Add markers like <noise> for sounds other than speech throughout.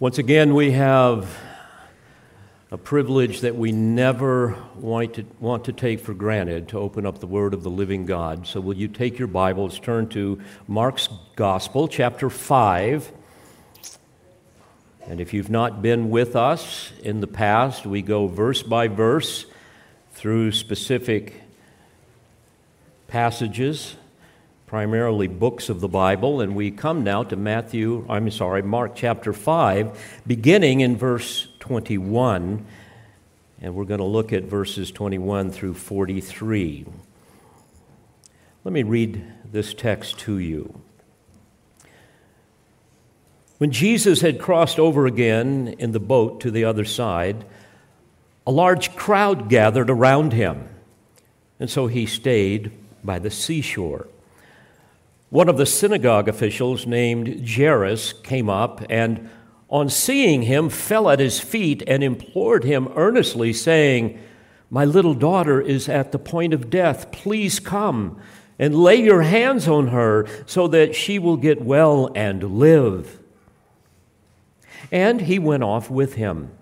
Once again, we have a privilege that we never want to, want to take for granted to open up the Word of the living God. So, will you take your Bibles, turn to Mark's Gospel, chapter 5. And if you've not been with us in the past, we go verse by verse through specific passages primarily books of the Bible, and we come now to Matthew, I'm sorry, Mark chapter 5, beginning in verse 21, and we're going to look at verses 21 through 43. Let me read this text to you. When Jesus had crossed over again in the boat to the other side, a large crowd gathered around him, and so he stayed by the seashore. One of the synagogue officials named Jairus came up and, on seeing him, fell at his feet and implored him earnestly, saying, My little daughter is at the point of death. Please come and lay your hands on her so that she will get well and live. And he went off with him.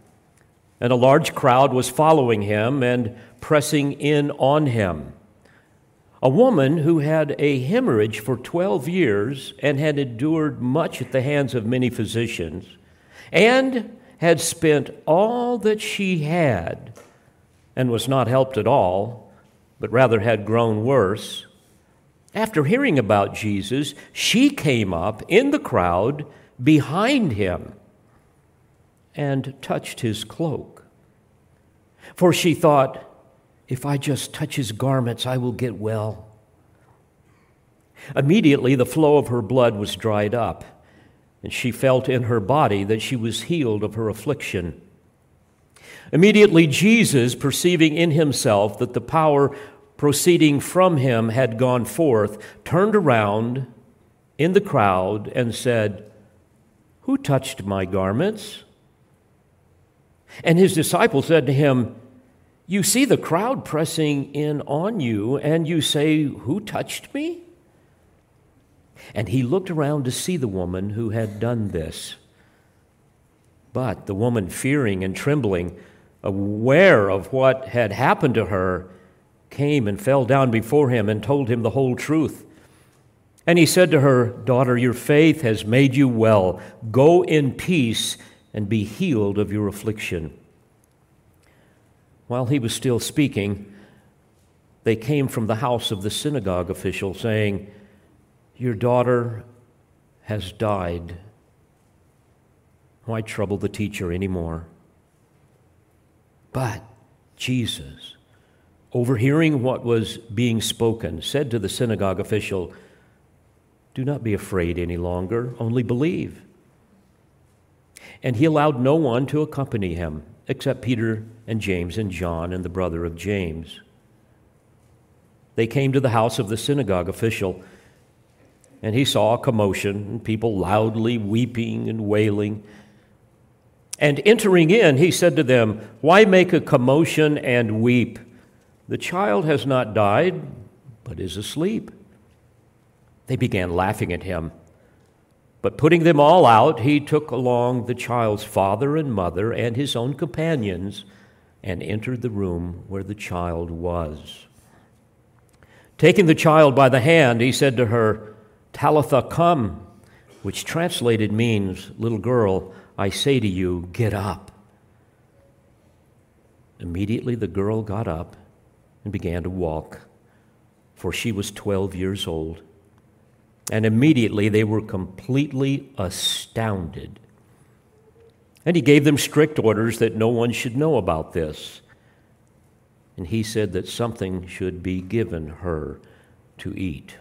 And a large crowd was following him and pressing in on him. A woman who had a hemorrhage for 12 years and had endured much at the hands of many physicians and had spent all that she had and was not helped at all, but rather had grown worse. After hearing about Jesus, she came up in the crowd behind him and touched his cloak. For she thought, if I just touch his garments, I will get well. Immediately, the flow of her blood was dried up, and she felt in her body that she was healed of her affliction. Immediately, Jesus, perceiving in himself that the power proceeding from him had gone forth, turned around in the crowd and said, Who touched my garments? And his disciples said to him, you see the crowd pressing in on you, and you say, Who touched me? And he looked around to see the woman who had done this. But the woman, fearing and trembling, aware of what had happened to her, came and fell down before him and told him the whole truth. And he said to her, Daughter, your faith has made you well. Go in peace and be healed of your affliction. While he was still speaking, they came from the house of the synagogue official saying, Your daughter has died. Why trouble the teacher anymore? But Jesus, overhearing what was being spoken, said to the synagogue official, Do not be afraid any longer, only believe. And he allowed no one to accompany him except Peter and James and John and the brother of James. They came to the house of the synagogue official, and he saw a commotion and people loudly weeping and wailing. And entering in, he said to them, Why make a commotion and weep? The child has not died, but is asleep. They began laughing at him. But putting them all out, he took along the child's father and mother and his own companions and entered the room where the child was. Taking the child by the hand, he said to her, Talitha, come, which translated means, Little girl, I say to you, get up. Immediately the girl got up and began to walk, for she was 12 years old. And immediately they were completely astounded. And he gave them strict orders that no one should know about this. And he said that something should be given her to eat.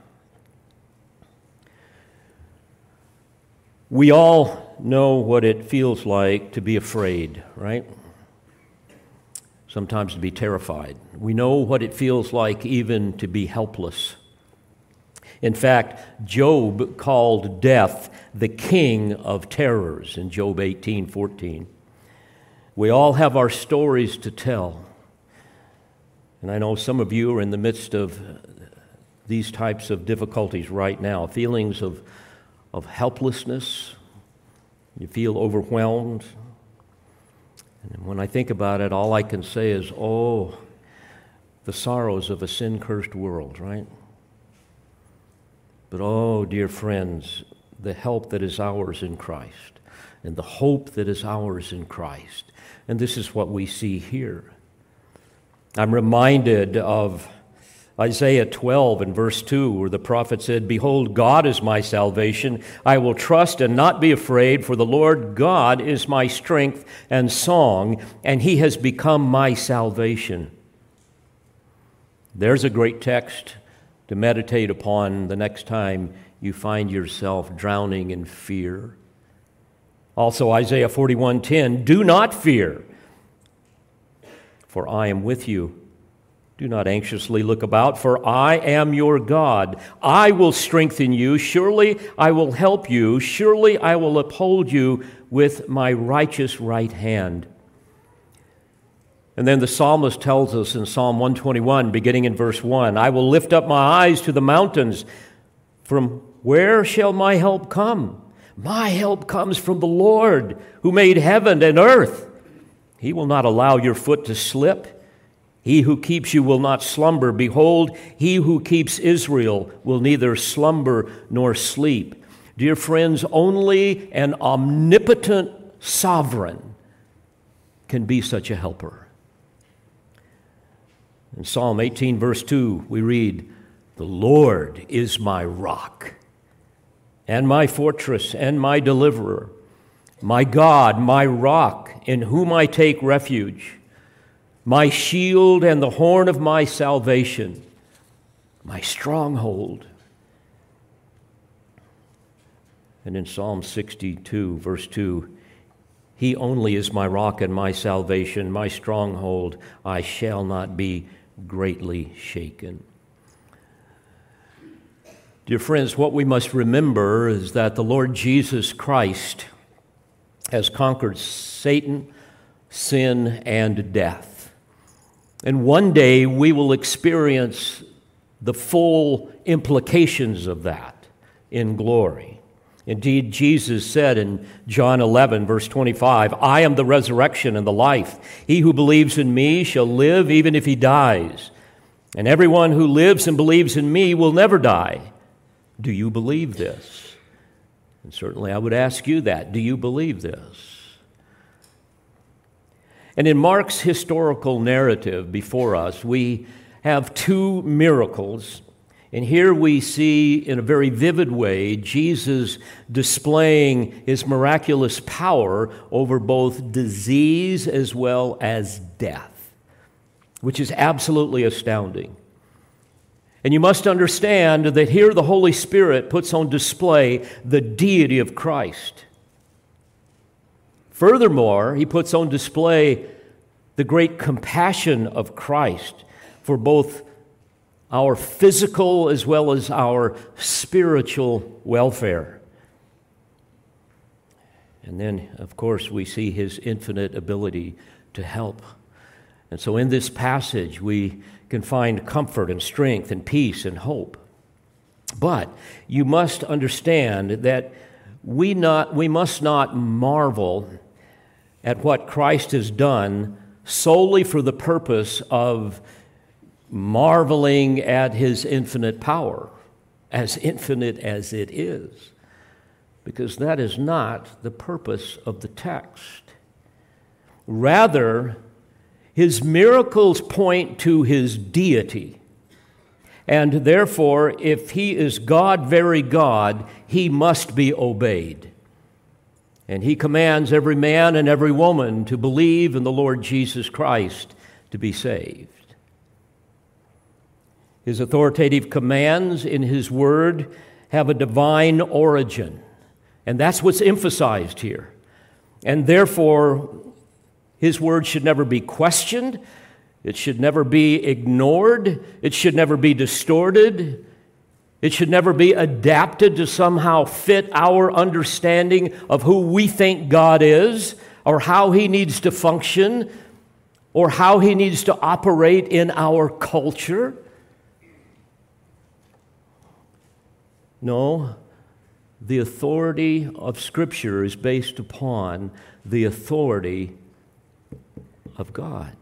We all know what it feels like to be afraid, right? Sometimes to be terrified. We know what it feels like even to be helpless. In fact, Job called death the king of terrors in Job 18 14. We all have our stories to tell. And I know some of you are in the midst of these types of difficulties right now feelings of, of helplessness, You feel overwhelmed. And when I think about it, all I can say is, oh, the sorrows of a sin cursed world, right? But oh, dear friends, the help that is ours in Christ and the hope that is ours in Christ. And this is what we see here. I'm reminded of Isaiah 12 and verse 2, where the prophet said, Behold, God is my salvation. I will trust and not be afraid, for the Lord God is my strength and song, and he has become my salvation. There's a great text to meditate upon the next time you find yourself drowning in fear. Also Isaiah 41:10, "Do not fear, for I am with you." Do not anxiously look about, for I am your God. I will strengthen you. Surely I will help you. Surely I will uphold you with my righteous right hand. And then the psalmist tells us in Psalm 121, beginning in verse 1 I will lift up my eyes to the mountains. From where shall my help come? My help comes from the Lord, who made heaven and earth. He will not allow your foot to slip. He who keeps you will not slumber. Behold, he who keeps Israel will neither slumber nor sleep. Dear friends, only an omnipotent sovereign can be such a helper. In Psalm 18, verse 2, we read, The Lord is my rock and my fortress and my deliverer, my God, my rock, in whom I take refuge my shield and the horn of my salvation, my stronghold. And in Psalm 62, verse 2, He only is my rock and my salvation, my stronghold. I shall not be greatly shaken. Dear friends, what we must remember is that the Lord Jesus Christ has conquered Satan, sin, and death. And one day we will experience the full implications of that in glory. Indeed, Jesus said in John 11, verse 25, I am the resurrection and the life. He who believes in me shall live even if he dies. And everyone who lives and believes in me will never die. Do you believe this? And certainly I would ask you that. Do you believe this? And in Mark's historical narrative before us, we have two miracles. And here we see, in a very vivid way, Jesus displaying his miraculous power over both disease as well as death, which is absolutely astounding. And you must understand that here the Holy Spirit puts on display the deity of Christ. Furthermore, he puts on display the great compassion of Christ for both our physical as well as our spiritual welfare. And then, of course, we see his infinite ability to help. And so, in this passage, we can find comfort and strength and peace and hope. But you must understand that we, not, we must not marvel at what Christ has done solely for the purpose of marveling at his infinite power, as infinite as it is, because that is not the purpose of the text. Rather, his miracles point to his deity. And therefore, if he is God, very God, he must be obeyed. And he commands every man and every woman to believe in the Lord Jesus Christ to be saved. His authoritative commands in his word have a divine origin, and that's what's emphasized here. And therefore, his word should never be questioned, it should never be ignored, it should never be distorted, it should never be adapted to somehow fit our understanding of who we think God is, or how He needs to function, or how He needs to operate in our culture. No, the authority of Scripture is based upon the authority of God.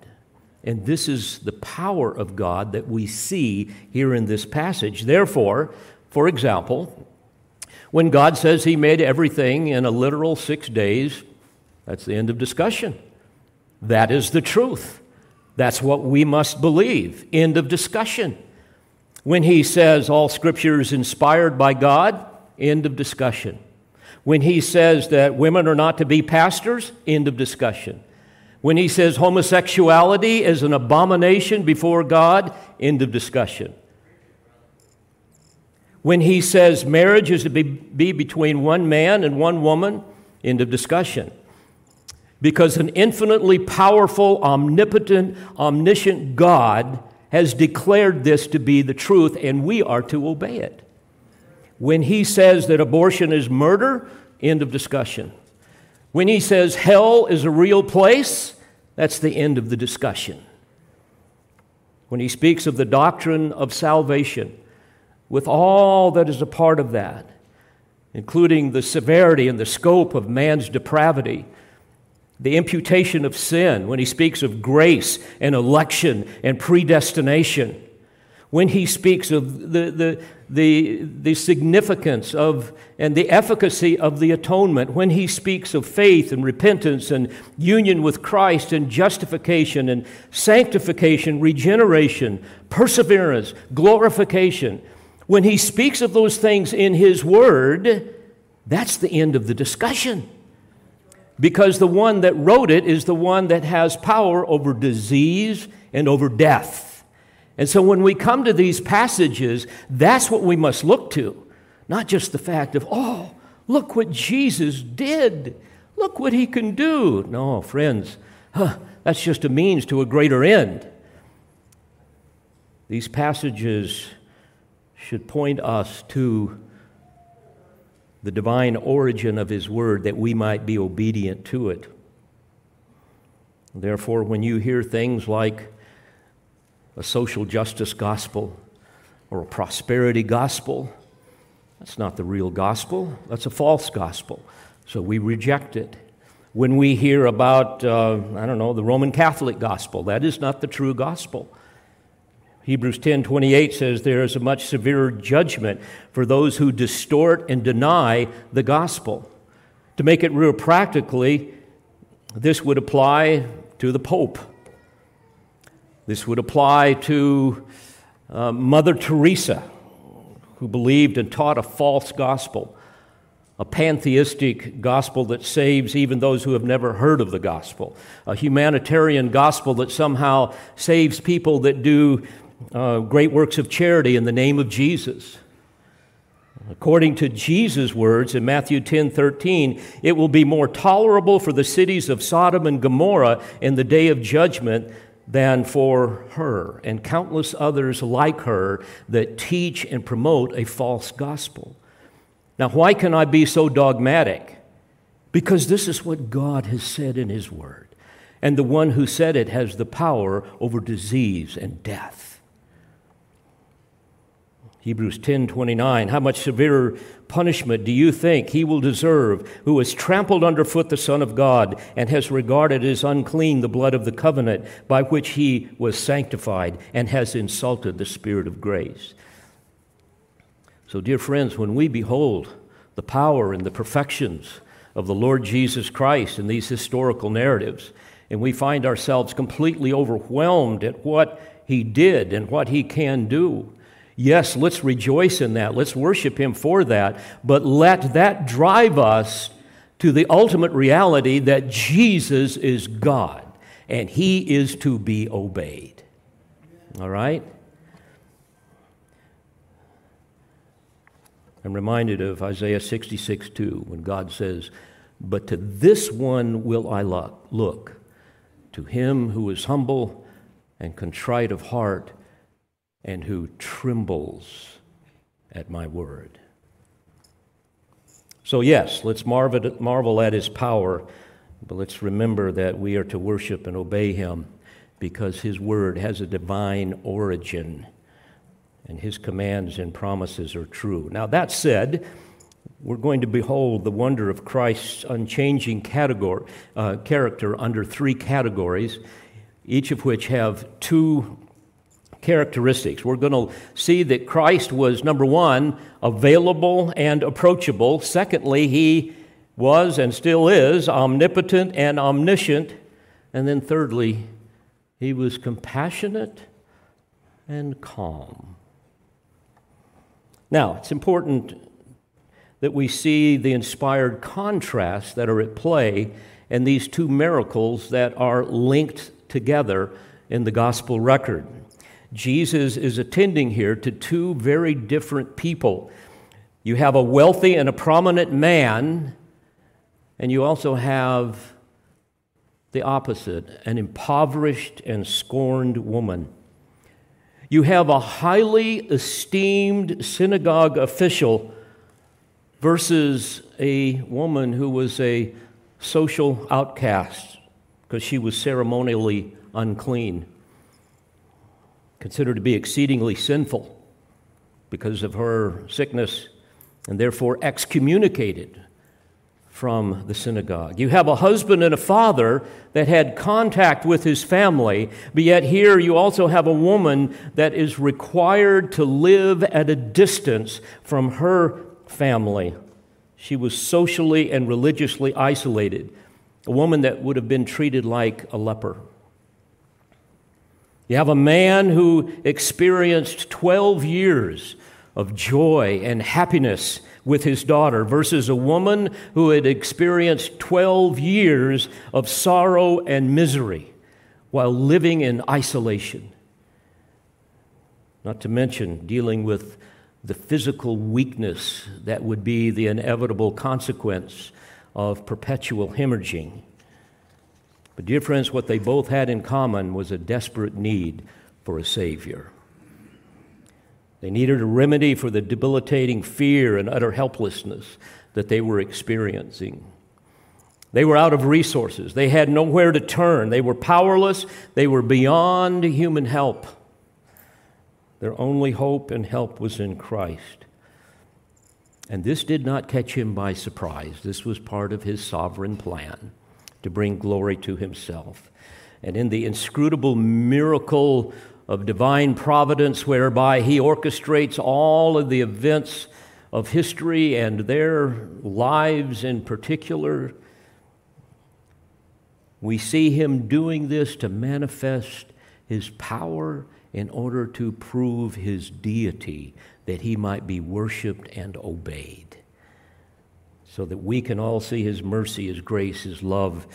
And this is the power of God that we see here in this passage. Therefore, for example, when God says He made everything in a literal six days, that's the end of discussion. That is the truth. That's what we must believe. End of discussion. When He says all Scripture is inspired by God, end of discussion. When He says that women are not to be pastors, end of discussion. When he says homosexuality is an abomination before God, end of discussion. When he says marriage is to be, be between one man and one woman, end of discussion. Because an infinitely powerful, omnipotent, omniscient God has declared this to be the truth, and we are to obey it. When he says that abortion is murder, end of discussion. When he says hell is a real place, that's the end of the discussion. When he speaks of the doctrine of salvation, with all that is a part of that, including the severity and the scope of man's depravity, the imputation of sin, when he speaks of grace and election and predestination, when he speaks of the, the, the, the significance of and the efficacy of the atonement, when he speaks of faith and repentance and union with Christ and justification and sanctification, regeneration, perseverance, glorification, when he speaks of those things in his word, that's the end of the discussion. Because the one that wrote it is the one that has power over disease and over death. And so when we come to these passages, that's what we must look to. Not just the fact of, oh, look what Jesus did. Look what he can do. No, friends, huh, that's just a means to a greater end. These passages should point us to the divine origin of his word that we might be obedient to it. Therefore, when you hear things like, a social justice gospel or a prosperity gospel. That's not the real gospel, that's a false gospel. So we reject it. When we hear about, uh, I don't know, the Roman Catholic gospel, that is not the true gospel. Hebrews 10:28 says there is a much severer judgment for those who distort and deny the gospel. To make it real practically, this would apply to the pope. This would apply to uh, Mother Teresa, who believed and taught a false gospel, a pantheistic gospel that saves even those who have never heard of the gospel, a humanitarian gospel that somehow saves people that do uh, great works of charity in the name of Jesus. According to Jesus' words in Matthew 10 13, it will be more tolerable for the cities of Sodom and Gomorrah in the day of judgment than for her and countless others like her that teach and promote a false gospel. Now, why can I be so dogmatic? Because this is what God has said in His Word. And the one who said it has the power over disease and death. Hebrews 10:29 How much severer punishment do you think he will deserve who has trampled underfoot the son of God and has regarded as unclean the blood of the covenant by which he was sanctified and has insulted the spirit of grace. So dear friends, when we behold the power and the perfections of the Lord Jesus Christ in these historical narratives and we find ourselves completely overwhelmed at what he did and what he can do, Yes, let's rejoice in that. Let's worship Him for that. But let that drive us to the ultimate reality that Jesus is God and He is to be obeyed. All right? I'm reminded of Isaiah 66 2 when God says, But to this one will I look, to him who is humble and contrite of heart and who trembles at my word. So, yes, let's marvel at his power, but let's remember that we are to worship and obey him because his word has a divine origin and his commands and promises are true. Now, that said, we're going to behold the wonder of Christ's unchanging category, uh, character under three categories, each of which have two characteristics. We're going to see that Christ was, number one, available and approachable. Secondly, he was and still is omnipotent and omniscient. And then thirdly, he was compassionate and calm. Now, it's important that we see the inspired contrasts that are at play in these two miracles that are linked together in the gospel record. Jesus is attending here to two very different people. You have a wealthy and a prominent man, and you also have the opposite an impoverished and scorned woman. You have a highly esteemed synagogue official versus a woman who was a social outcast because she was ceremonially unclean considered to be exceedingly sinful because of her sickness and therefore excommunicated from the synagogue. You have a husband and a father that had contact with his family, but yet here you also have a woman that is required to live at a distance from her family. She was socially and religiously isolated, a woman that would have been treated like a leper. You have a man who experienced 12 years of joy and happiness with his daughter versus a woman who had experienced 12 years of sorrow and misery while living in isolation. Not to mention dealing with the physical weakness that would be the inevitable consequence of perpetual hemorrhaging. But, dear friends, what they both had in common was a desperate need for a Savior. They needed a remedy for the debilitating fear and utter helplessness that they were experiencing. They were out of resources. They had nowhere to turn. They were powerless. They were beyond human help. Their only hope and help was in Christ. And this did not catch him by surprise. This was part of his sovereign plan to bring glory to himself. And in the inscrutable miracle of divine providence, whereby he orchestrates all of the events of history and their lives in particular, we see him doing this to manifest his power in order to prove his deity, that he might be worshiped and obeyed so that we can all see His mercy, His grace, His love,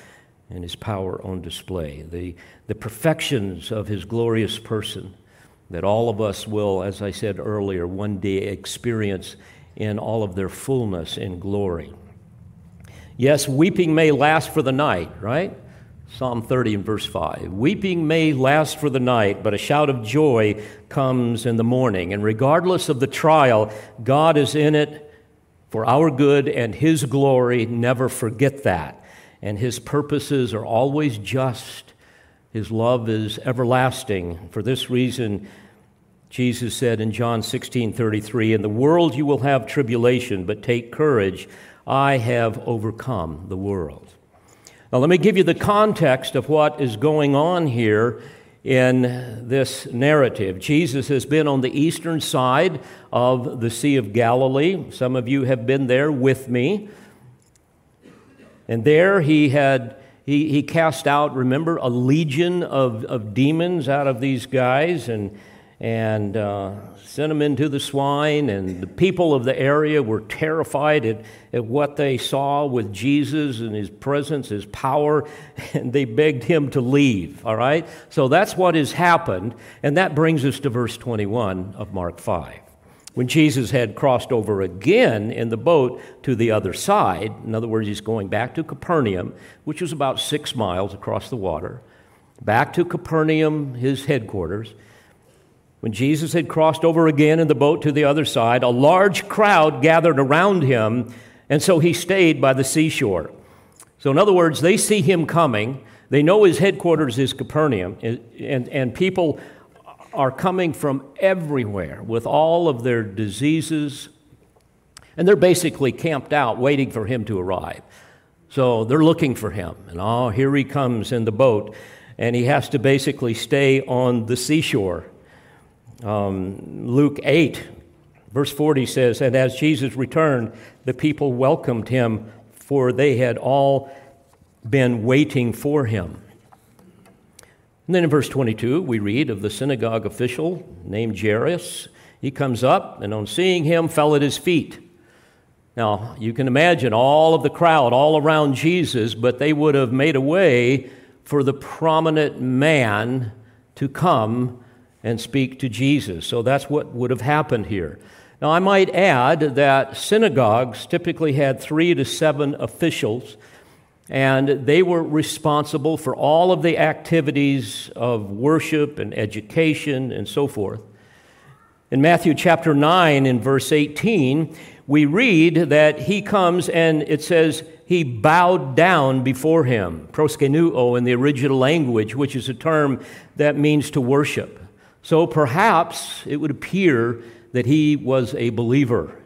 and His power on display. The, the perfections of His glorious person that all of us will, as I said earlier, one day experience in all of their fullness and glory. Yes, weeping may last for the night, right? Psalm 30 and verse 5. Weeping may last for the night, but a shout of joy comes in the morning. And regardless of the trial, God is in it for our good and His glory. Never forget that. And His purposes are always just, His love is everlasting. For this reason, Jesus said in John 16 33, In the world you will have tribulation, but take courage. I have overcome the world. Now, let me give you the context of what is going on here in this narrative. Jesus has been on the eastern side of the Sea of Galilee. Some of you have been there with me. And there he had he, he cast out, remember, a legion of, of demons out of these guys and and uh, sent them into the swine. And the people of the area were terrified at, at what they saw with Jesus and his presence, his power, <laughs> and they begged him to leave. All right? So that's what has happened. And that brings us to verse 21 of Mark 5. When Jesus had crossed over again in the boat to the other side, in other words, he's going back to Capernaum, which was about six miles across the water, back to Capernaum, his headquarters. When Jesus had crossed over again in the boat to the other side, a large crowd gathered around him, and so he stayed by the seashore. So, in other words, they see him coming. They know his headquarters is Capernaum, and, and people are coming from everywhere with all of their diseases And they're basically camped out waiting for him to arrive. So they're looking for him. And oh, here he comes in the boat. And he has to basically stay on the seashore. Um, Luke 8, verse 40 says, And as Jesus returned, the people welcomed him, for they had all been waiting for him. And then in verse 22, we read of the synagogue official named Jairus. He comes up and on seeing him fell at his feet. Now, you can imagine all of the crowd all around Jesus, but they would have made a way for the prominent man to come and speak to Jesus. So that's what would have happened here. Now, I might add that synagogues typically had three to seven officials and they were responsible for all of the activities of worship and education and so forth. In Matthew chapter 9, in verse 18, we read that he comes and it says he bowed down before him, proskuneo in the original language, which is a term that means to worship. So perhaps it would appear that he was a believer.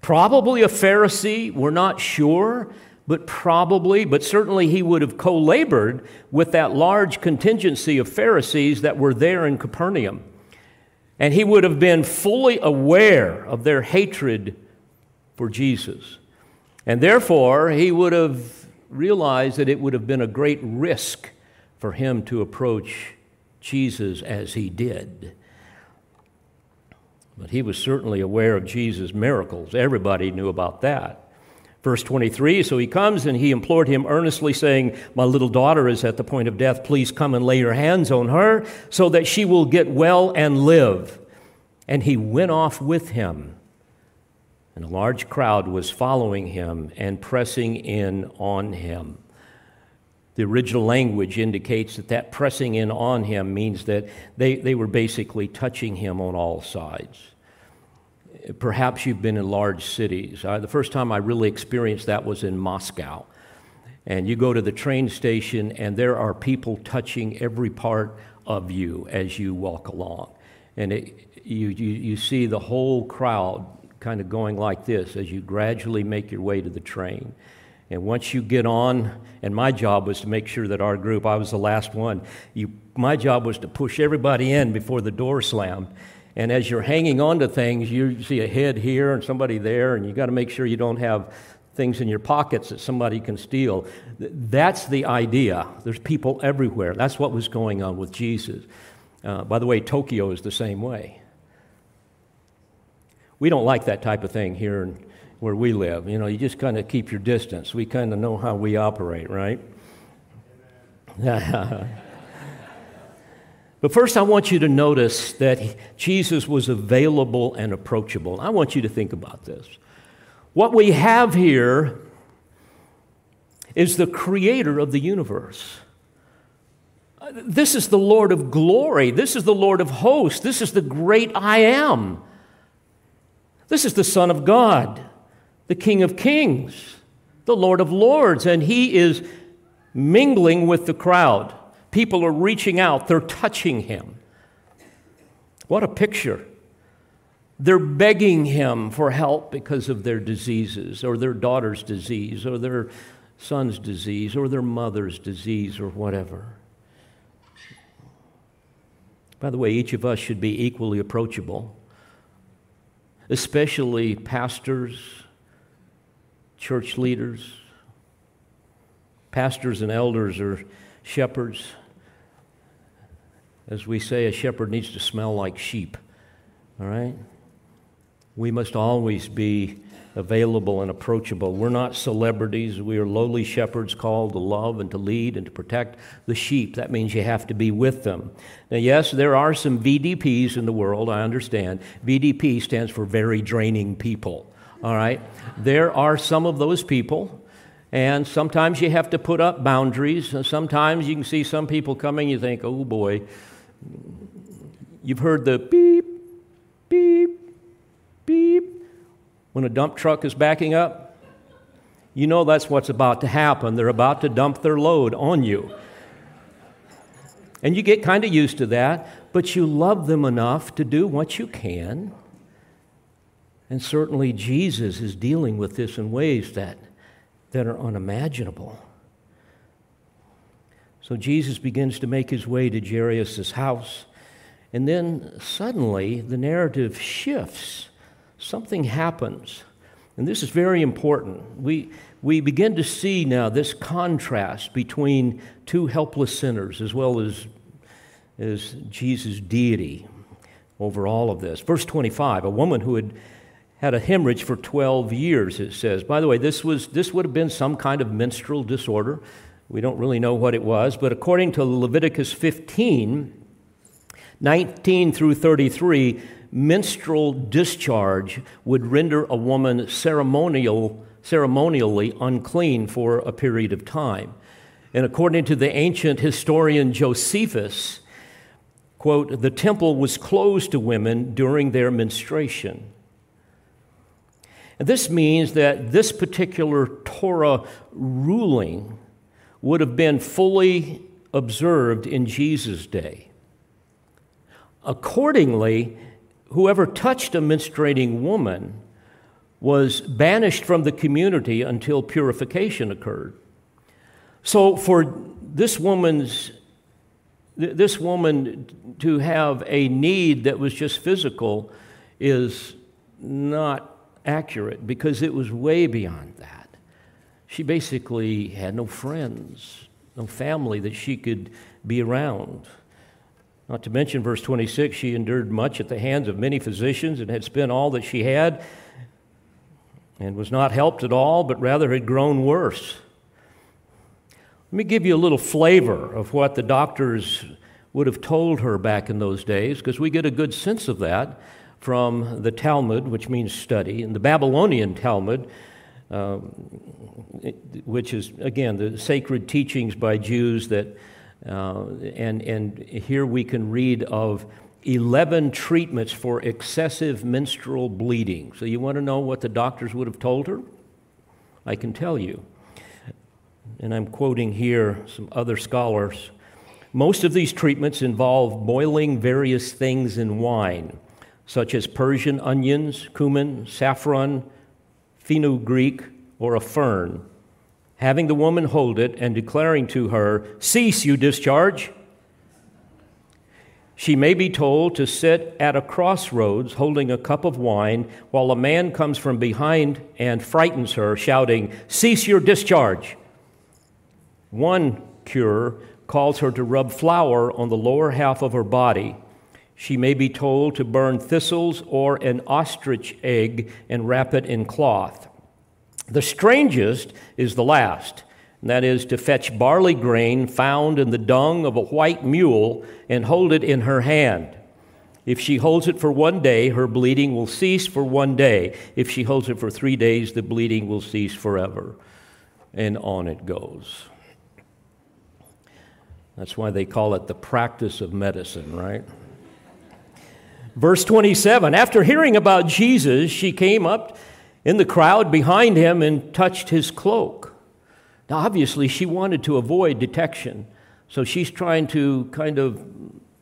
Probably a Pharisee, we're not sure but probably, but certainly he would have co labored with that large contingency of Pharisees that were there in Capernaum. And he would have been fully aware of their hatred for Jesus. And therefore, he would have realized that it would have been a great risk for him to approach Jesus as he did. But he was certainly aware of Jesus' miracles. Everybody knew about that. Verse 23 So he comes and he implored him earnestly, saying, My little daughter is at the point of death. Please come and lay your hands on her so that she will get well and live. And he went off with him. And a large crowd was following him and pressing in on him. The original language indicates that that pressing in on him means that they, they were basically touching him on all sides. Perhaps you've been in large cities. Uh, the first time I really experienced that was in Moscow. And you go to the train station, and there are people touching every part of you as you walk along. And it, you, you, you see the whole crowd kind of going like this as you gradually make your way to the train. And once you get on, and my job was to make sure that our group, I was the last one, you, my job was to push everybody in before the door slammed. And as you're hanging on to things, you see a head here and somebody there, and you got to make sure you don't have things in your pockets that somebody can steal. That's the idea. There's people everywhere. That's what was going on with Jesus. Uh, by the way, Tokyo is the same way. We don't like that type of thing here in, where we live. You know, you just kind of keep your distance. We kind of know how we operate, right? <laughs> But first, I want you to notice that Jesus was available and approachable. I want you to think about this. What we have here is the creator of the universe. This is the Lord of glory. This is the Lord of hosts. This is the great I am. This is the Son of God, the King of kings, the Lord of lords, and he is mingling with the crowd. People are reaching out, they're touching him. What a picture. They're begging him for help because of their diseases, or their daughter's disease, or their son's disease, or their mother's disease, or whatever. By the way, each of us should be equally approachable, especially pastors, church leaders. Pastors and elders are shepherds. As we say, a shepherd needs to smell like sheep. All right? We must always be available and approachable. We're not celebrities. We are lowly shepherds called to love and to lead and to protect the sheep. That means you have to be with them. Now, yes, there are some VDPs in the world, I understand. VDP stands for very draining people. All right? There are some of those people and sometimes you have to put up boundaries. Sometimes you can see some people coming, you think, oh boy, you've heard the beep, beep, beep when a dump truck is backing up. You know that's what's about to happen. They're about to dump their load on you. And you get kind of used to that, but you love them enough to do what you can And certainly Jesus is dealing with this in ways that, that are unimaginable. So Jesus begins to make his way to Jairus' house. And then suddenly the narrative shifts. Something happens. And this is very important. We, we begin to see now this contrast between two helpless sinners as well as, as Jesus' deity over all of this. Verse 25 a woman who had had a hemorrhage for 12 years, it says. By the way, this, was, this would have been some kind of menstrual disorder. We don't really know what it was, but according to Leviticus 15, 19 through 33, menstrual discharge would render a woman ceremonial, ceremonially unclean for a period of time. And according to the ancient historian Josephus, quote, the temple was closed to women during their menstruation. This means that this particular Torah ruling would have been fully observed in Jesus' day. Accordingly, whoever touched a menstruating woman was banished from the community until purification occurred. So, for this woman's this woman to have a need that was just physical is not accurate because it was way beyond that. She basically had no friends, no family that she could be around. Not to mention, verse 26, she endured much at the hands of many physicians and had spent all that she had and was not helped at all, but rather had grown worse. Let me give you a little flavor of what the doctors would have told her back in those days, because we get a good sense of that from the Talmud, which means study, and the Babylonian Talmud, uh, which is, again, the sacred teachings by Jews that uh, and, and here we can read of 11 treatments for excessive menstrual bleeding. So, you want to know what the doctors would have told her? I can tell you. And I'm quoting here some other scholars. Most of these treatments involve boiling various things in wine, such as Persian onions, cumin, saffron, fenugreek, or a fern having the woman hold it and declaring to her, Cease, you discharge. She may be told to sit at a crossroads holding a cup of wine while a man comes from behind and frightens her, shouting, Cease your discharge. One cure calls her to rub flour on the lower half of her body. She may be told to burn thistles or an ostrich egg and wrap it in cloth. The strangest is the last, and that is to fetch barley grain found in the dung of a white mule and hold it in her hand. If she holds it for one day, her bleeding will cease for one day. If she holds it for three days, the bleeding will cease forever. And on it goes. That's why they call it the practice of medicine, right? Verse 27 After hearing about Jesus, she came up in the crowd behind him and touched his cloak. Now, obviously, she wanted to avoid detection, so she's trying to kind of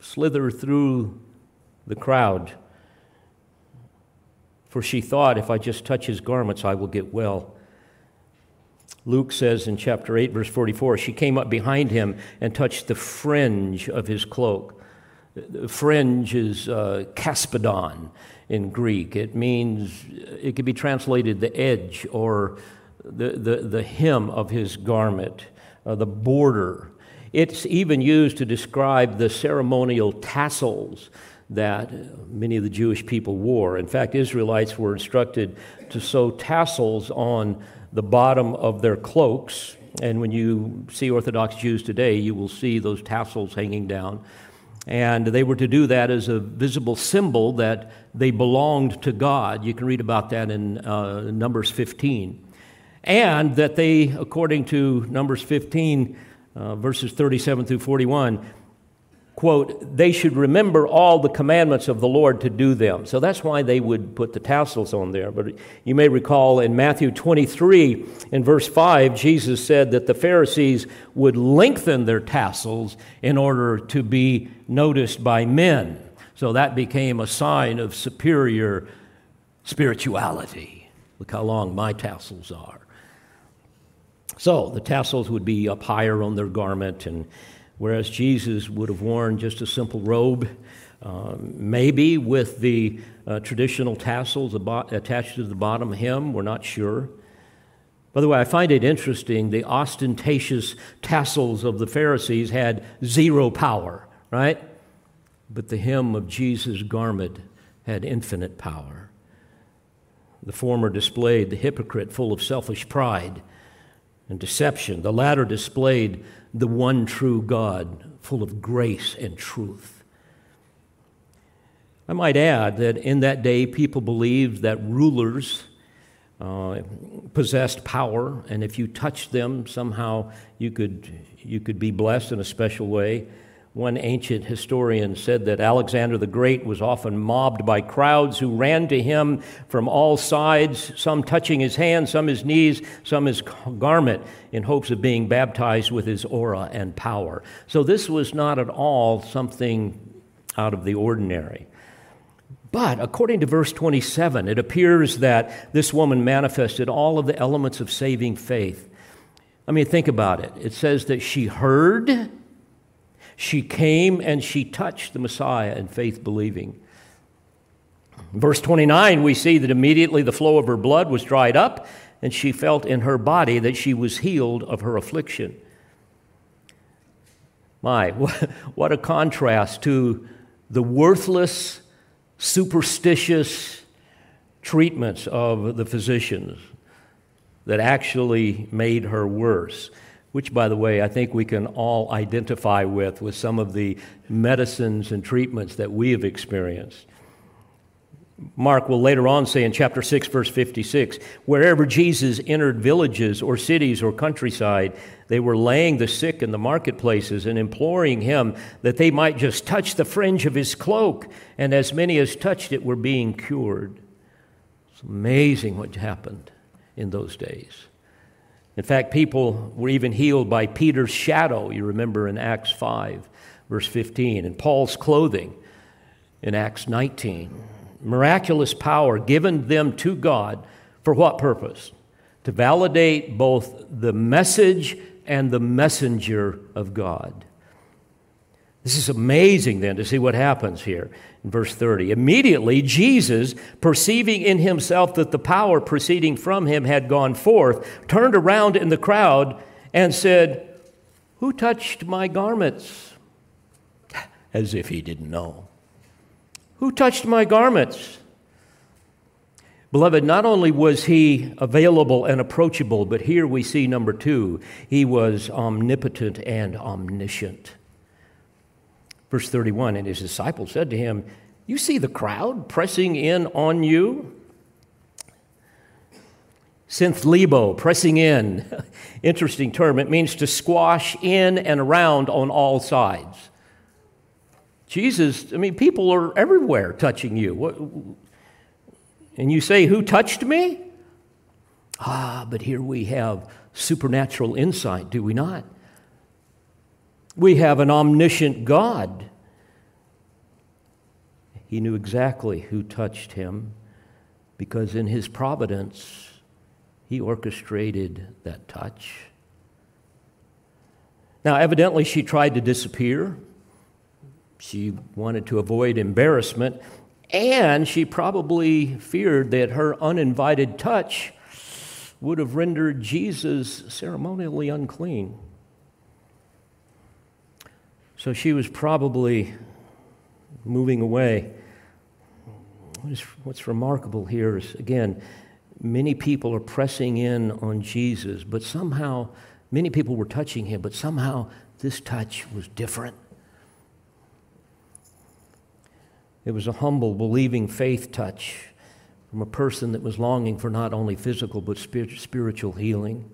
slither through the crowd. For she thought, if I just touch his garments, I will get well. Luke says in chapter 8, verse 44, she came up behind him and touched the fringe of his cloak. The fringe is uh, in Greek. It means, it could be translated the edge or the, the, the hem of his garment, uh, the border. It's even used to describe the ceremonial tassels that many of the Jewish people wore. In fact, Israelites were instructed to sew tassels on the bottom of their cloaks. And when you see Orthodox Jews today, you will see those tassels hanging down and they were to do that as a visible symbol that they belonged to God. You can read about that in uh, Numbers 15. And that they, according to Numbers 15, uh, verses 37 through 41, quote, they should remember all the commandments of the Lord to do them. So that's why they would put the tassels on there. But you may recall in Matthew 23, in verse 5, Jesus said that the Pharisees would lengthen their tassels in order to be noticed by men. So that became a sign of superior spirituality. Look how long my tassels are. So the tassels would be up higher on their garment, and whereas Jesus would have worn just a simple robe, uh, maybe with the uh, traditional tassels attached to the bottom hem, we're not sure. By the way, I find it interesting the ostentatious tassels of the Pharisees had zero power, right? But the hem of Jesus' garment had infinite power. The former displayed the hypocrite full of selfish pride and deception. The latter displayed the one true God, full of grace and truth. I might add that in that day, people believed that rulers uh, possessed power, and if you touched them, somehow you could, you could be blessed in a special way. One ancient historian said that Alexander the Great was often mobbed by crowds who ran to him from all sides, some touching his hand, some his knees, some his garment, in hopes of being baptized with his aura and power. So this was not at all something out of the ordinary. But according to verse 27, it appears that this woman manifested all of the elements of saving faith. I mean, think about it. It says that she heard she came and she touched the Messiah in faith believing. verse 29, we see that immediately the flow of her blood was dried up, and she felt in her body that she was healed of her affliction. My, <laughs> what a contrast to the worthless, superstitious treatments of the physicians that actually made her worse which, by the way, I think we can all identify with, with some of the medicines and treatments that we have experienced. Mark will later on say in chapter 6, verse 56 wherever Jesus entered villages or cities or countryside, they were laying the sick in the marketplaces and imploring him that they might just touch the fringe of his cloak. And as many as touched it were being cured. It's amazing what happened in those days. In fact, people were even healed by Peter's shadow, you remember in Acts 5, verse 15, and Paul's clothing in Acts 19. Miraculous power given them to God for what purpose? To validate both the message and the messenger of God. This is amazing then to see what happens here verse 30. Immediately, Jesus, perceiving in himself that the power proceeding from him had gone forth, turned around in the crowd and said, Who touched my garments? As if he didn't know. Who touched my garments? Beloved, not only was he available and approachable, but here we see number two, he was omnipotent and omniscient. Verse 31 And his disciples said to him, You see the crowd pressing in on you? Synth pressing in. <laughs> Interesting term. It means to squash in and around on all sides. Jesus, I mean, people are everywhere touching you. And you say, Who touched me? Ah, but here we have supernatural insight, do we not? We have an omniscient God. He knew exactly who touched him because in his providence, he orchestrated that touch. Now, evidently, she tried to disappear. She wanted to avoid embarrassment, and she probably feared that her uninvited touch would have rendered Jesus ceremonially unclean. So she was probably moving away. What's remarkable here is, again, many people are pressing in on Jesus, but somehow, many people were touching him, but somehow this touch was different. It was a humble, believing faith touch from a person that was longing for not only physical but spiritual healing.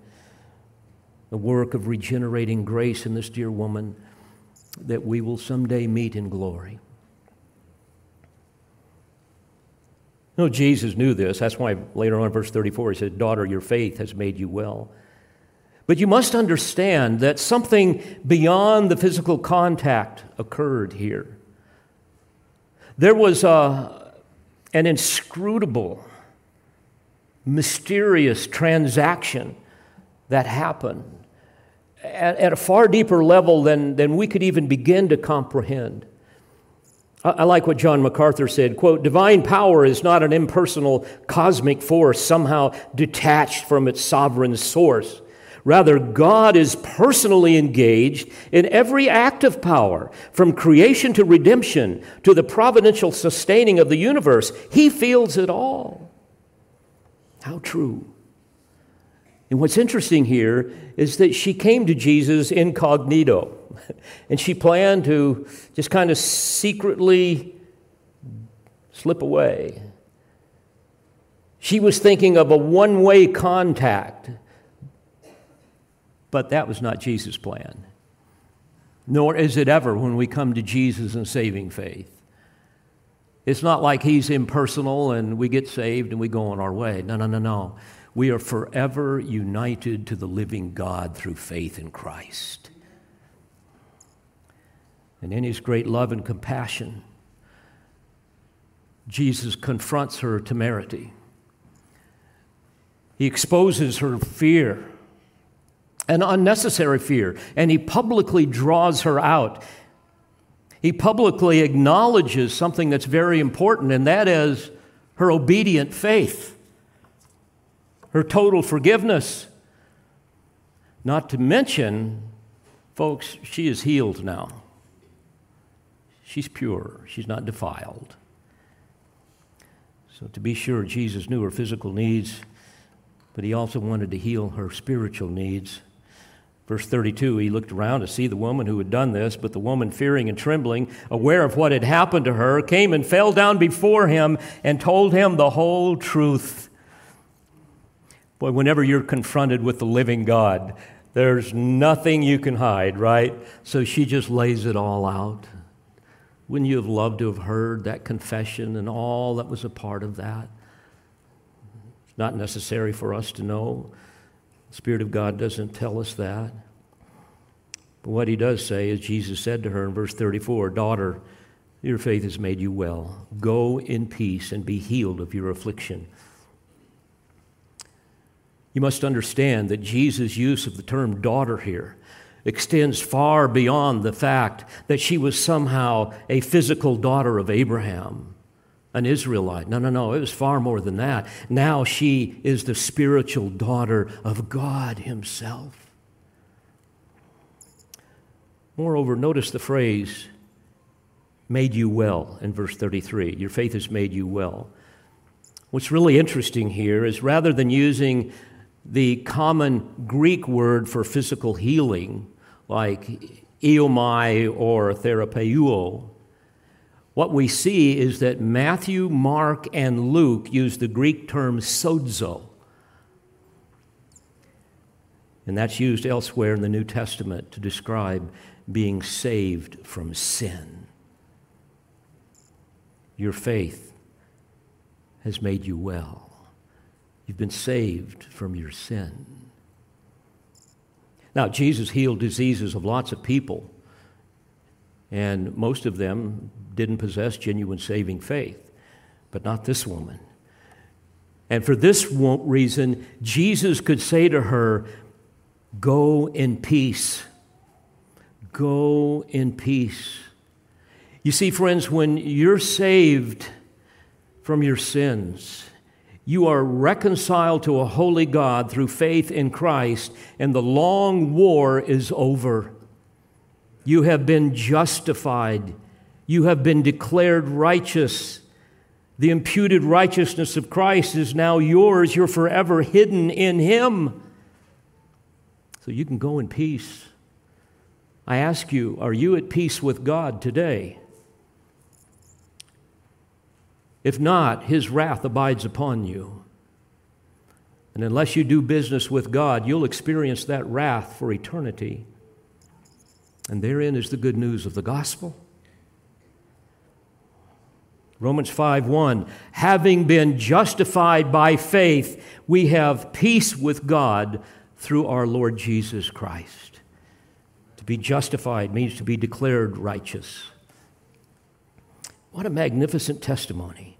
The work of regenerating grace in this dear woman that we will someday meet in glory. No, Jesus knew this. That's why later on verse 34 he said, Daughter, your faith has made you well. But you must understand that something beyond the physical contact occurred here. There was a, an inscrutable mysterious transaction that happened at, at, a far deeper level than, than we could even begin to comprehend. I, I like what John MacArthur said, quote, divine power is not an impersonal cosmic force somehow detached from its sovereign source. Rather, God is personally engaged in every act of power, from creation to redemption to the providential sustaining of the universe. He feels it all. How true. And what's interesting here is that she came to Jesus incognito, <laughs> and she planned to just kind of secretly slip away. She was thinking of a one way contact but that was not Jesus' plan. Nor is it ever when we come to Jesus in saving faith. It's not like he's impersonal and we get saved and we go on our way. No, no, no, no. We are forever united to the living God through faith in Christ. And in his great love and compassion, Jesus confronts her temerity. He exposes her fear an unnecessary fear, and he publicly draws her out. He publicly acknowledges something that's very important, and that is her obedient faith, her total forgiveness. Not to mention, folks, she is healed now. She's pure, she's not defiled. So, to be sure, Jesus knew her physical needs, but he also wanted to heal her spiritual needs. Verse 32 He looked around to see the woman who had done this, but the woman, fearing and trembling, aware of what had happened to her, came and fell down before him and told him the whole truth. Boy, whenever you're confronted with the living God, there's nothing you can hide, right? So she just lays it all out. Wouldn't you have loved to have heard that confession and all that was a part of that? It's not necessary for us to know. The Spirit of God doesn't tell us that. But what he does say is Jesus said to her in verse 34 Daughter, your faith has made you well. Go in peace and be healed of your affliction. You must understand that Jesus' use of the term daughter here extends far beyond the fact that she was somehow a physical daughter of Abraham an Israelite. No, no, no. It was far more than that. Now she is the spiritual daughter of God Himself. Moreover, notice the phrase, made you well, in verse 33. Your faith has made you well. What's really interesting here is rather than using the common Greek word for physical healing, like iaomai or therapeuo, what we see is that Matthew, Mark, and Luke use the Greek term sozo. And that's used elsewhere in the New Testament to describe being saved from sin. Your faith has made you well. You've been saved from your sin. Now, Jesus healed diseases of lots of people, and most of them didn't possess genuine saving faith, but not this woman. And for this reason, Jesus could say to her, Go in peace. Go in peace. You see, friends, when you're saved from your sins, you are reconciled to a holy God through faith in Christ, and the long war is over. You have been justified. You have been declared righteous. The imputed righteousness of Christ is now yours. You're forever hidden in Him. So you can go in peace. I ask you, are you at peace with God today? If not, His wrath abides upon you. And unless you do business with God, you'll experience that wrath for eternity. And therein is the good news of the gospel. Romans 5 1, having been justified by faith, we have peace with God through our Lord Jesus Christ. To be justified means to be declared righteous. What a magnificent testimony.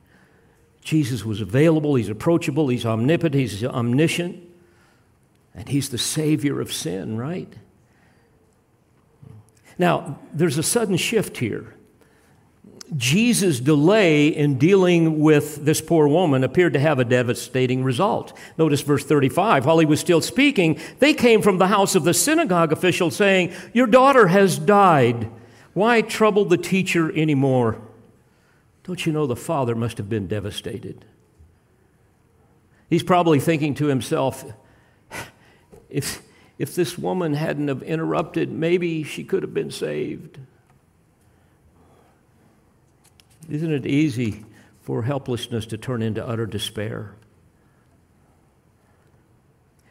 Jesus was available, he's approachable, he's omnipotent, he's omniscient, and he's the savior of sin, right? Now, there's a sudden shift here. Jesus' delay in dealing with this poor woman appeared to have a devastating result. Notice verse 35. While he was still speaking, they came from the house of the synagogue official saying, Your daughter has died. Why trouble the teacher anymore? Don't you know the father must have been devastated? He's probably thinking to himself, if, if this woman hadn't have interrupted, maybe she could have been saved. Isn't it easy for helplessness to turn into utter despair?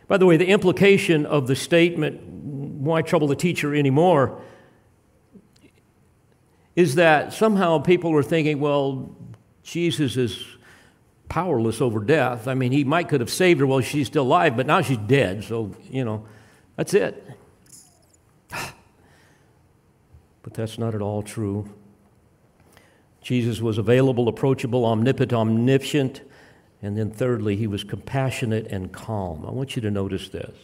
By the way, the implication of the statement, why trouble the teacher anymore, is that somehow people are thinking, well, Jesus is powerless over death. I mean, he might could have saved her while she's still alive, but now she's dead, so, you know, that's it. <sighs> But that's not at all true. Jesus was available, approachable, omnipotent, omniscient, and then thirdly, he was compassionate and calm. I want you to notice this.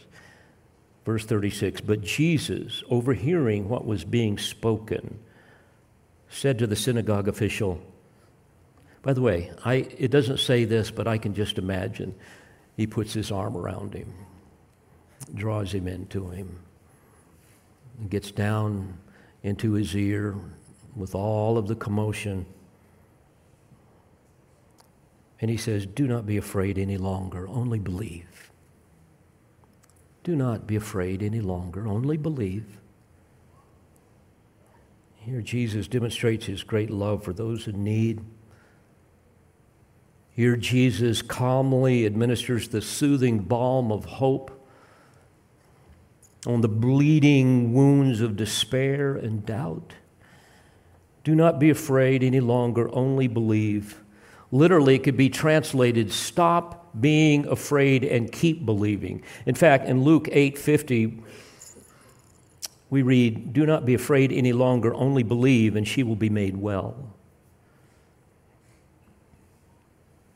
Verse 36 But Jesus, overhearing what was being spoken, said to the synagogue official, by the way, I, it doesn't say this, but I can just imagine. He puts his arm around him, draws him into him, and gets down into his ear with all of the commotion. And he says, Do not be afraid any longer, only believe. Do not be afraid any longer, only believe. Here, Jesus demonstrates his great love for those in need. Here, Jesus calmly administers the soothing balm of hope on the bleeding wounds of despair and doubt. Do not be afraid any longer, only believe. Literally, it could be translated stop being afraid and keep believing. In fact, in Luke 8:50, we read, Do not be afraid any longer, only believe, and she will be made well.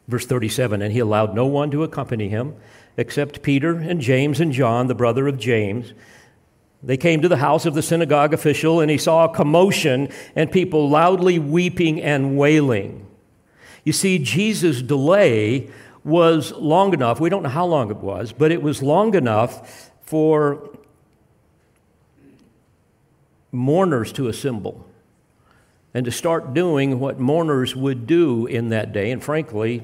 Verse 37 And he allowed no one to accompany him except Peter and James and John, the brother of James. They came to the house of the synagogue official, and he saw a commotion and people loudly weeping and wailing. You see, Jesus' delay was long enough. We don't know how long it was, but it was long enough for mourners to assemble and to start doing what mourners would do in that day, and frankly,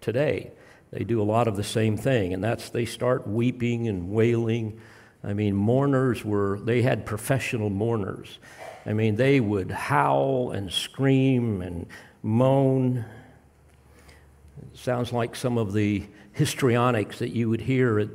today. They do a lot of the same thing, and that's they start weeping and wailing. I mean, mourners were, they had professional mourners. I mean, they would howl and scream and moan. It sounds like some of the histrionics that you would hear at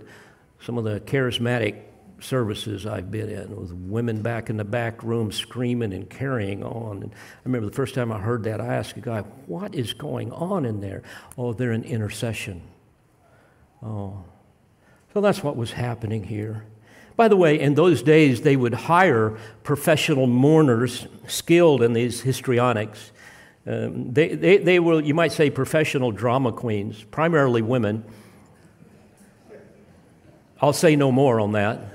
some of the charismatic services I've been in with women back in the back room screaming and carrying on. And I remember the first time I heard that, I asked a guy, What is going on in there? Oh, they're in intercession. Oh. So that's what was happening here. By the way, in those days, they would hire professional mourners skilled in these histrionics. Um, they, they, they were, you might say, professional drama queens, primarily women. I'll say no more on that.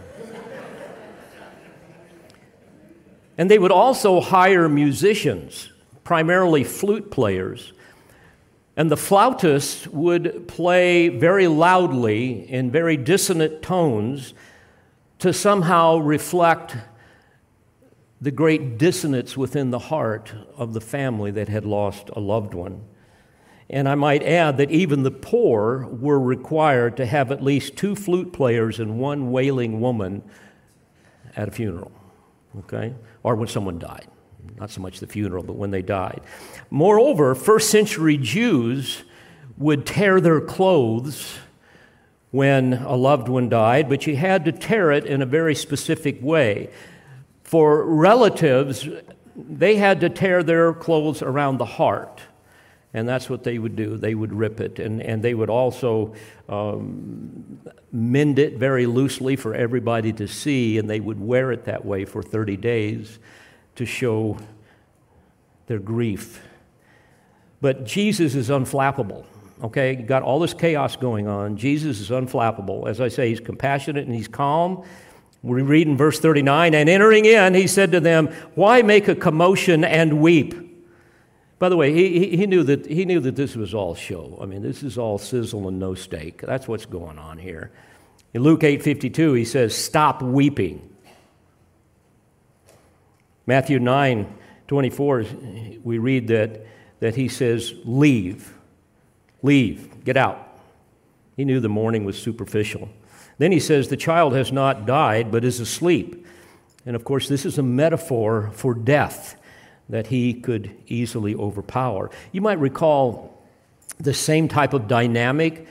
And they would also hire musicians, primarily flute players. And the flautist would play very loudly in very dissonant tones to somehow reflect the great dissonance within the heart of the family that had lost a loved one. And I might add that even the poor were required to have at least two flute players and one wailing woman at a funeral. Okay? or when someone died. Not so much the funeral, but when they died. Moreover, first century Jews would tear their clothes when a loved one died, but you had to tear it in a very specific way. For relatives, they had to tear their clothes around the heart. And that's what they would do. They would rip it. And, and they would also um, mend it very loosely for everybody to see. And they would wear it that way for 30 days to show their grief. But Jesus is unflappable. Okay, you got all this chaos going on. Jesus is unflappable. As I say, he's compassionate and he's calm. We read in verse 39 And entering in, he said to them, Why make a commotion and weep? By the way, he, he, knew that, he knew that this was all show. I mean, this is all sizzle and no steak. That's what's going on here. In Luke 8:52, he says, "Stop weeping." Matthew 9:24, we read that, that he says, "Leave. Leave. Get out." He knew the mourning was superficial. Then he says, The child has not died, but is asleep. And of course, this is a metaphor for death that he could easily overpower. You might recall the same type of dynamic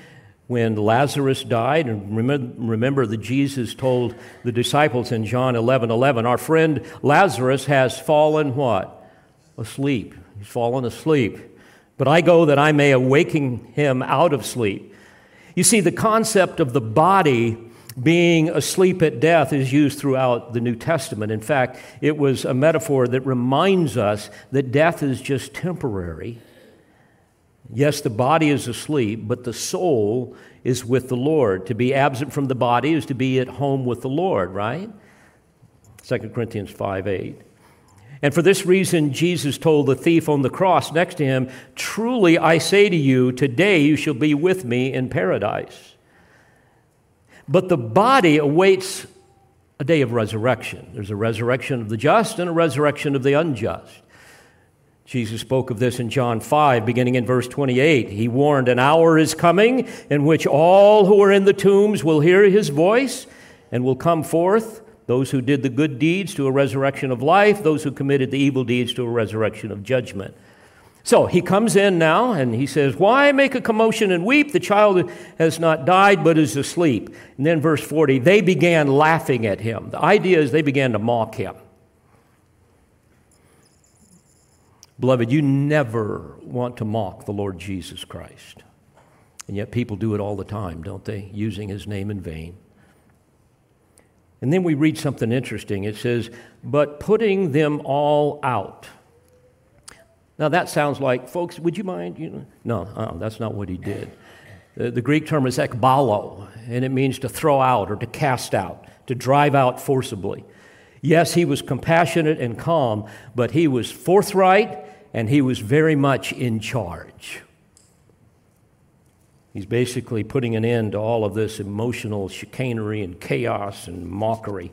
when Lazarus died. And remember, that Jesus told the disciples in John 11 11, Our friend Lazarus has fallen what? Asleep. He's fallen asleep. But I go that I may awaken him out of sleep. You see, the concept of the body being asleep at death is used throughout the New Testament. In fact, it was a metaphor that reminds us that death is just temporary. Yes, the body is asleep, but the soul is with the Lord. To be absent from the body is to be at home with the Lord, right? 2 Corinthians 5 8. And for this reason, Jesus told the thief on the cross next to him, Truly I say to you, today you shall be with me in paradise. But the body awaits a day of resurrection. There's a resurrection of the just and a resurrection of the unjust. Jesus spoke of this in John 5, beginning in verse 28. He warned, An hour is coming in which all who are in the tombs will hear his voice and will come forth, those who did the good deeds to a resurrection of life, those who committed the evil deeds to a resurrection of judgment. So he comes in now and he says, Why make a commotion and weep? The child has not died but is asleep. And then verse 40, they began laughing at him. The idea is they began to mock him. Beloved, you never want to mock the Lord Jesus Christ. And yet people do it all the time, don't they? Using his name in vain. And then we read something interesting. It says, But putting them all out. Now that sounds like, folks, would you mind? You know, no, uh, that's not what he did. The, the Greek term is ekbalo, and it means to throw out or to cast out, to drive out forcibly. Yes, he was compassionate and calm, but he was forthright and he was very much in charge. He's basically putting an end to all of this emotional chicanery and chaos and mockery.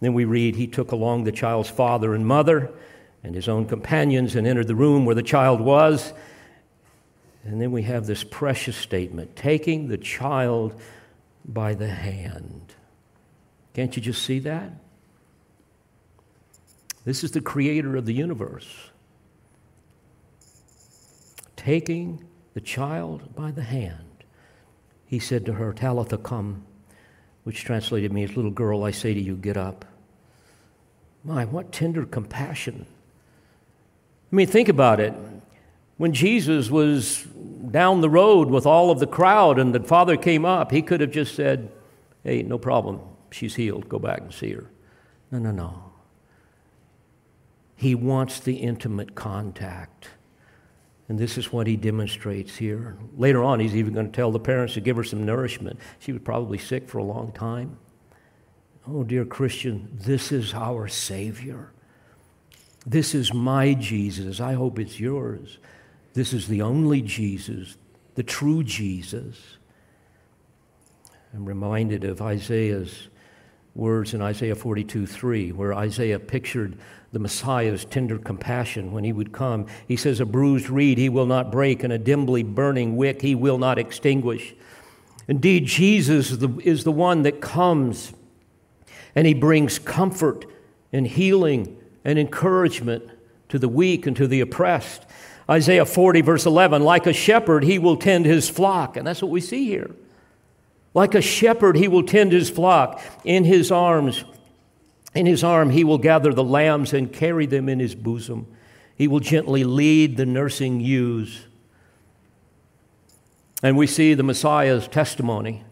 Then we read, He took along the child's father and mother and his own companions and entered the room where the child was. And then we have this precious statement taking the child by the hand. Can't you just see that? This is the creator of the universe. Taking the child by the hand, he said to her, Talitha, kum, which translated means, Little girl, I say to you, get up. My, what tender compassion I mean, think about it. When Jesus was down the road with all of the crowd and the father came up, he could have just said, Hey, no problem. She's healed. Go back and see her. No, no, no. He wants the intimate contact. And this is what he demonstrates here. Later on, he's even going to tell the parents to give her some nourishment. She was probably sick for a long time. Oh, dear Christian, this is our Savior. This is my Jesus. I hope it's yours. This is the only Jesus, the true Jesus. I'm reminded of Isaiah's words in Isaiah 42 3, where Isaiah pictured the Messiah's tender compassion when he would come. He says, A bruised reed he will not break, and a dimly burning wick he will not extinguish. Indeed, Jesus is the, is the one that comes and he brings comfort and healing and encouragement to the weak and to the oppressed. Isaiah 40, verse 11, like a shepherd, he will tend his flock. And that's what we see here. Like a shepherd, he will tend his flock. In his arms, in his arm, he will gather the lambs and carry them in his bosom. He will gently lead the nursing ewes. And we see the Messiah's testimony,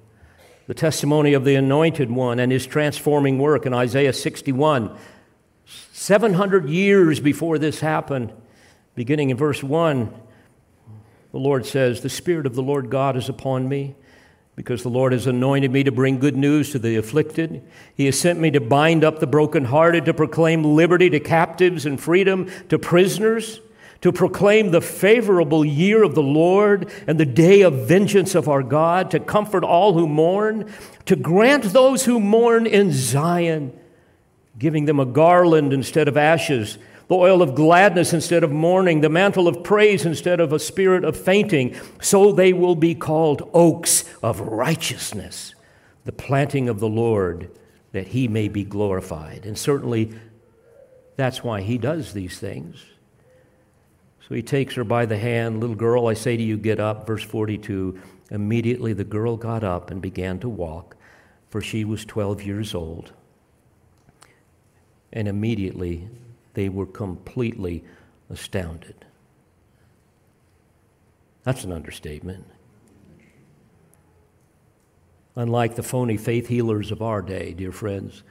the testimony of the anointed one and his transforming work in Isaiah 61. 700 years before this happened, beginning in verse 1, The Lord says, The Spirit of the Lord God is upon me, because the Lord has anointed me to bring good news to the afflicted. He has sent me to bind up the brokenhearted, to proclaim liberty to captives and freedom to prisoners, to proclaim the favorable year of the Lord and the day of vengeance of our God, to comfort all who mourn, to grant those who mourn in Zion, giving them a garland instead of ashes the oil of gladness instead of mourning, the mantle of praise instead of a spirit of fainting. So they will be called oaks of righteousness, the planting of the Lord, that he may be glorified. And certainly that's why he does these things. So he takes her by the hand, little girl, I say to you, get up. Verse 42 Immediately the girl got up and began to walk, for she was 12 years old. And immediately they were completely astounded. That's an understatement. Unlike the phony faith healers of our day, dear friends,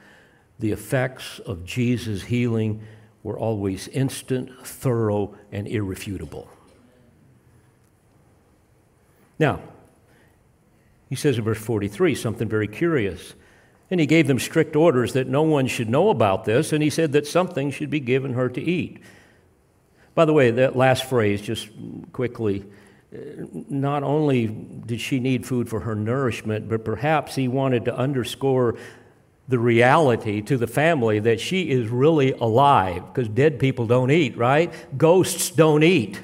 the effects of Jesus' healing were always instant, thorough, and irrefutable. Now, he says in verse 43 something very curious. And he gave them strict orders that no one should know about this, and he said that something should be given her to eat. By the way, that last phrase, just quickly, not only did she need food for her nourishment, but perhaps he wanted to underscore the reality to the family that she is really alive, because dead people don't eat, right? Ghosts don't eat.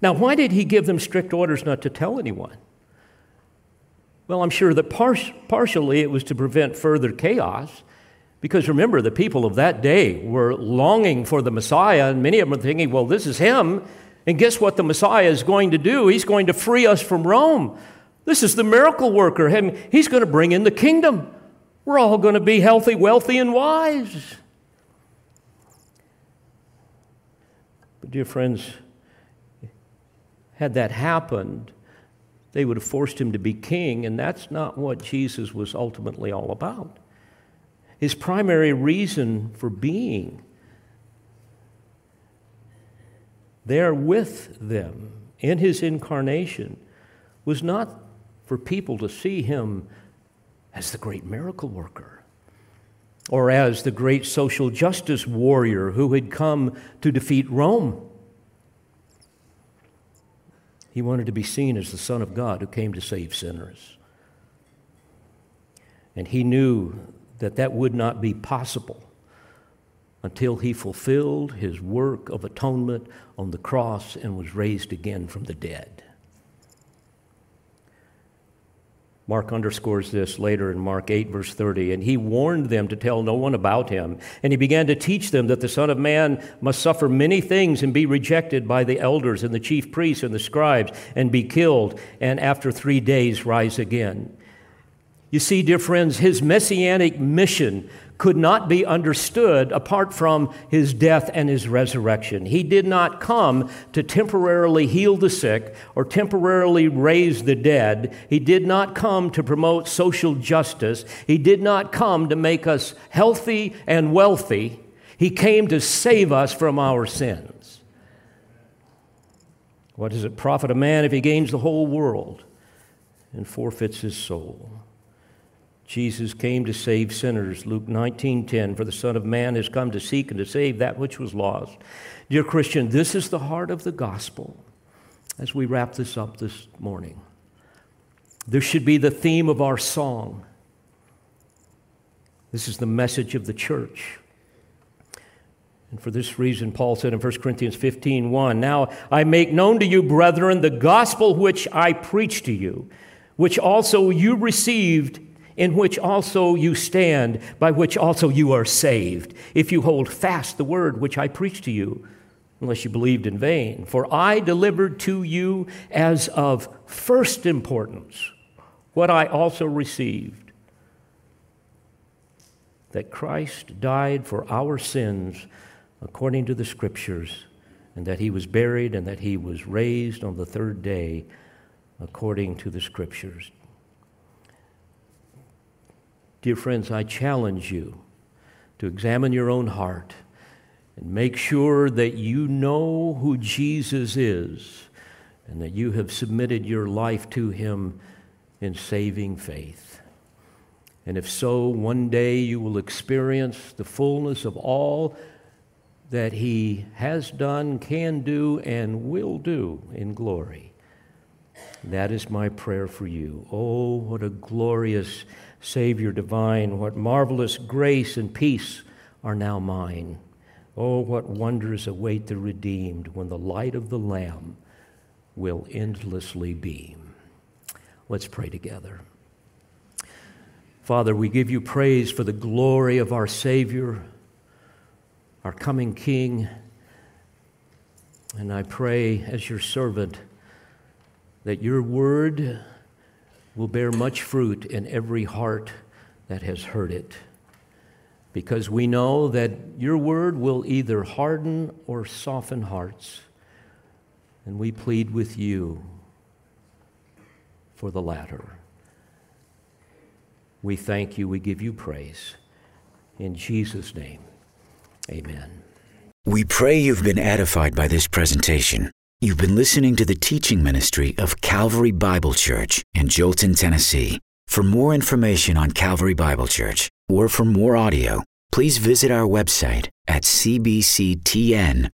Now, why did he give them strict orders not to tell anyone? Well, I'm sure that par- partially it was to prevent further chaos. Because remember, the people of that day were longing for the Messiah, and many of them were thinking, well, this is him. And guess what the Messiah is going to do? He's going to free us from Rome. This is the miracle worker. He's going to bring in the kingdom. We're all going to be healthy, wealthy, and wise. But, dear friends, had that happened, they would have forced him to be king, and that's not what Jesus was ultimately all about. His primary reason for being there with them in his incarnation was not for people to see him as the great miracle worker or as the great social justice warrior who had come to defeat Rome. He wanted to be seen as the Son of God who came to save sinners. And he knew that that would not be possible until he fulfilled his work of atonement on the cross and was raised again from the dead. Mark underscores this later in Mark 8, verse 30. And he warned them to tell no one about him. And he began to teach them that the Son of Man must suffer many things and be rejected by the elders and the chief priests and the scribes and be killed, and after three days rise again. You see, dear friends, his messianic mission could not be understood apart from his death and his resurrection. He did not come to temporarily heal the sick or temporarily raise the dead. He did not come to promote social justice. He did not come to make us healthy and wealthy. He came to save us from our sins. What does it profit a man if he gains the whole world and forfeits his soul? Jesus came to save sinners. Luke 19:10 for the son of man has come to seek and to save that which was lost. Dear Christian, this is the heart of the gospel. As we wrap this up this morning, this should be the theme of our song. This is the message of the church. And for this reason, Paul said in 1 Corinthians 15 1, Now I make known to you, brethren, the gospel which I preach to you, which also you received in which also you stand, by which also you are saved, if you hold fast the word which I preached to you, unless you believed in vain. For I delivered to you as of first importance what I also received that Christ died for our sins according to the Scriptures, and that he was buried, and that he was raised on the third day according to the Scriptures. Dear friends, I challenge you to examine your own heart and make sure that you know who Jesus is and that you have submitted your life to him in saving faith. And if so, one day you will experience the fullness of all that he has done, can do, and will do in glory. That is my prayer for you. Oh, what a glorious Savior divine, what marvelous grace and peace are now mine. Oh, what wonders await the redeemed when the light of the Lamb will endlessly beam. Let's pray together. Father, we give you praise for the glory of our Savior, our coming King. And I pray as your servant that your word will bear much fruit in every heart that has heard it. Because we know that your word will either harden or soften hearts. And we plead with you for the latter. We thank you. We give you praise. In Jesus' name, amen. We pray you've been edified by this presentation. You've been listening to the teaching ministry of Calvary Bible Church in Jolton, Tennessee. For more information on Calvary Bible Church or for more audio, please visit our website at cbctn.org.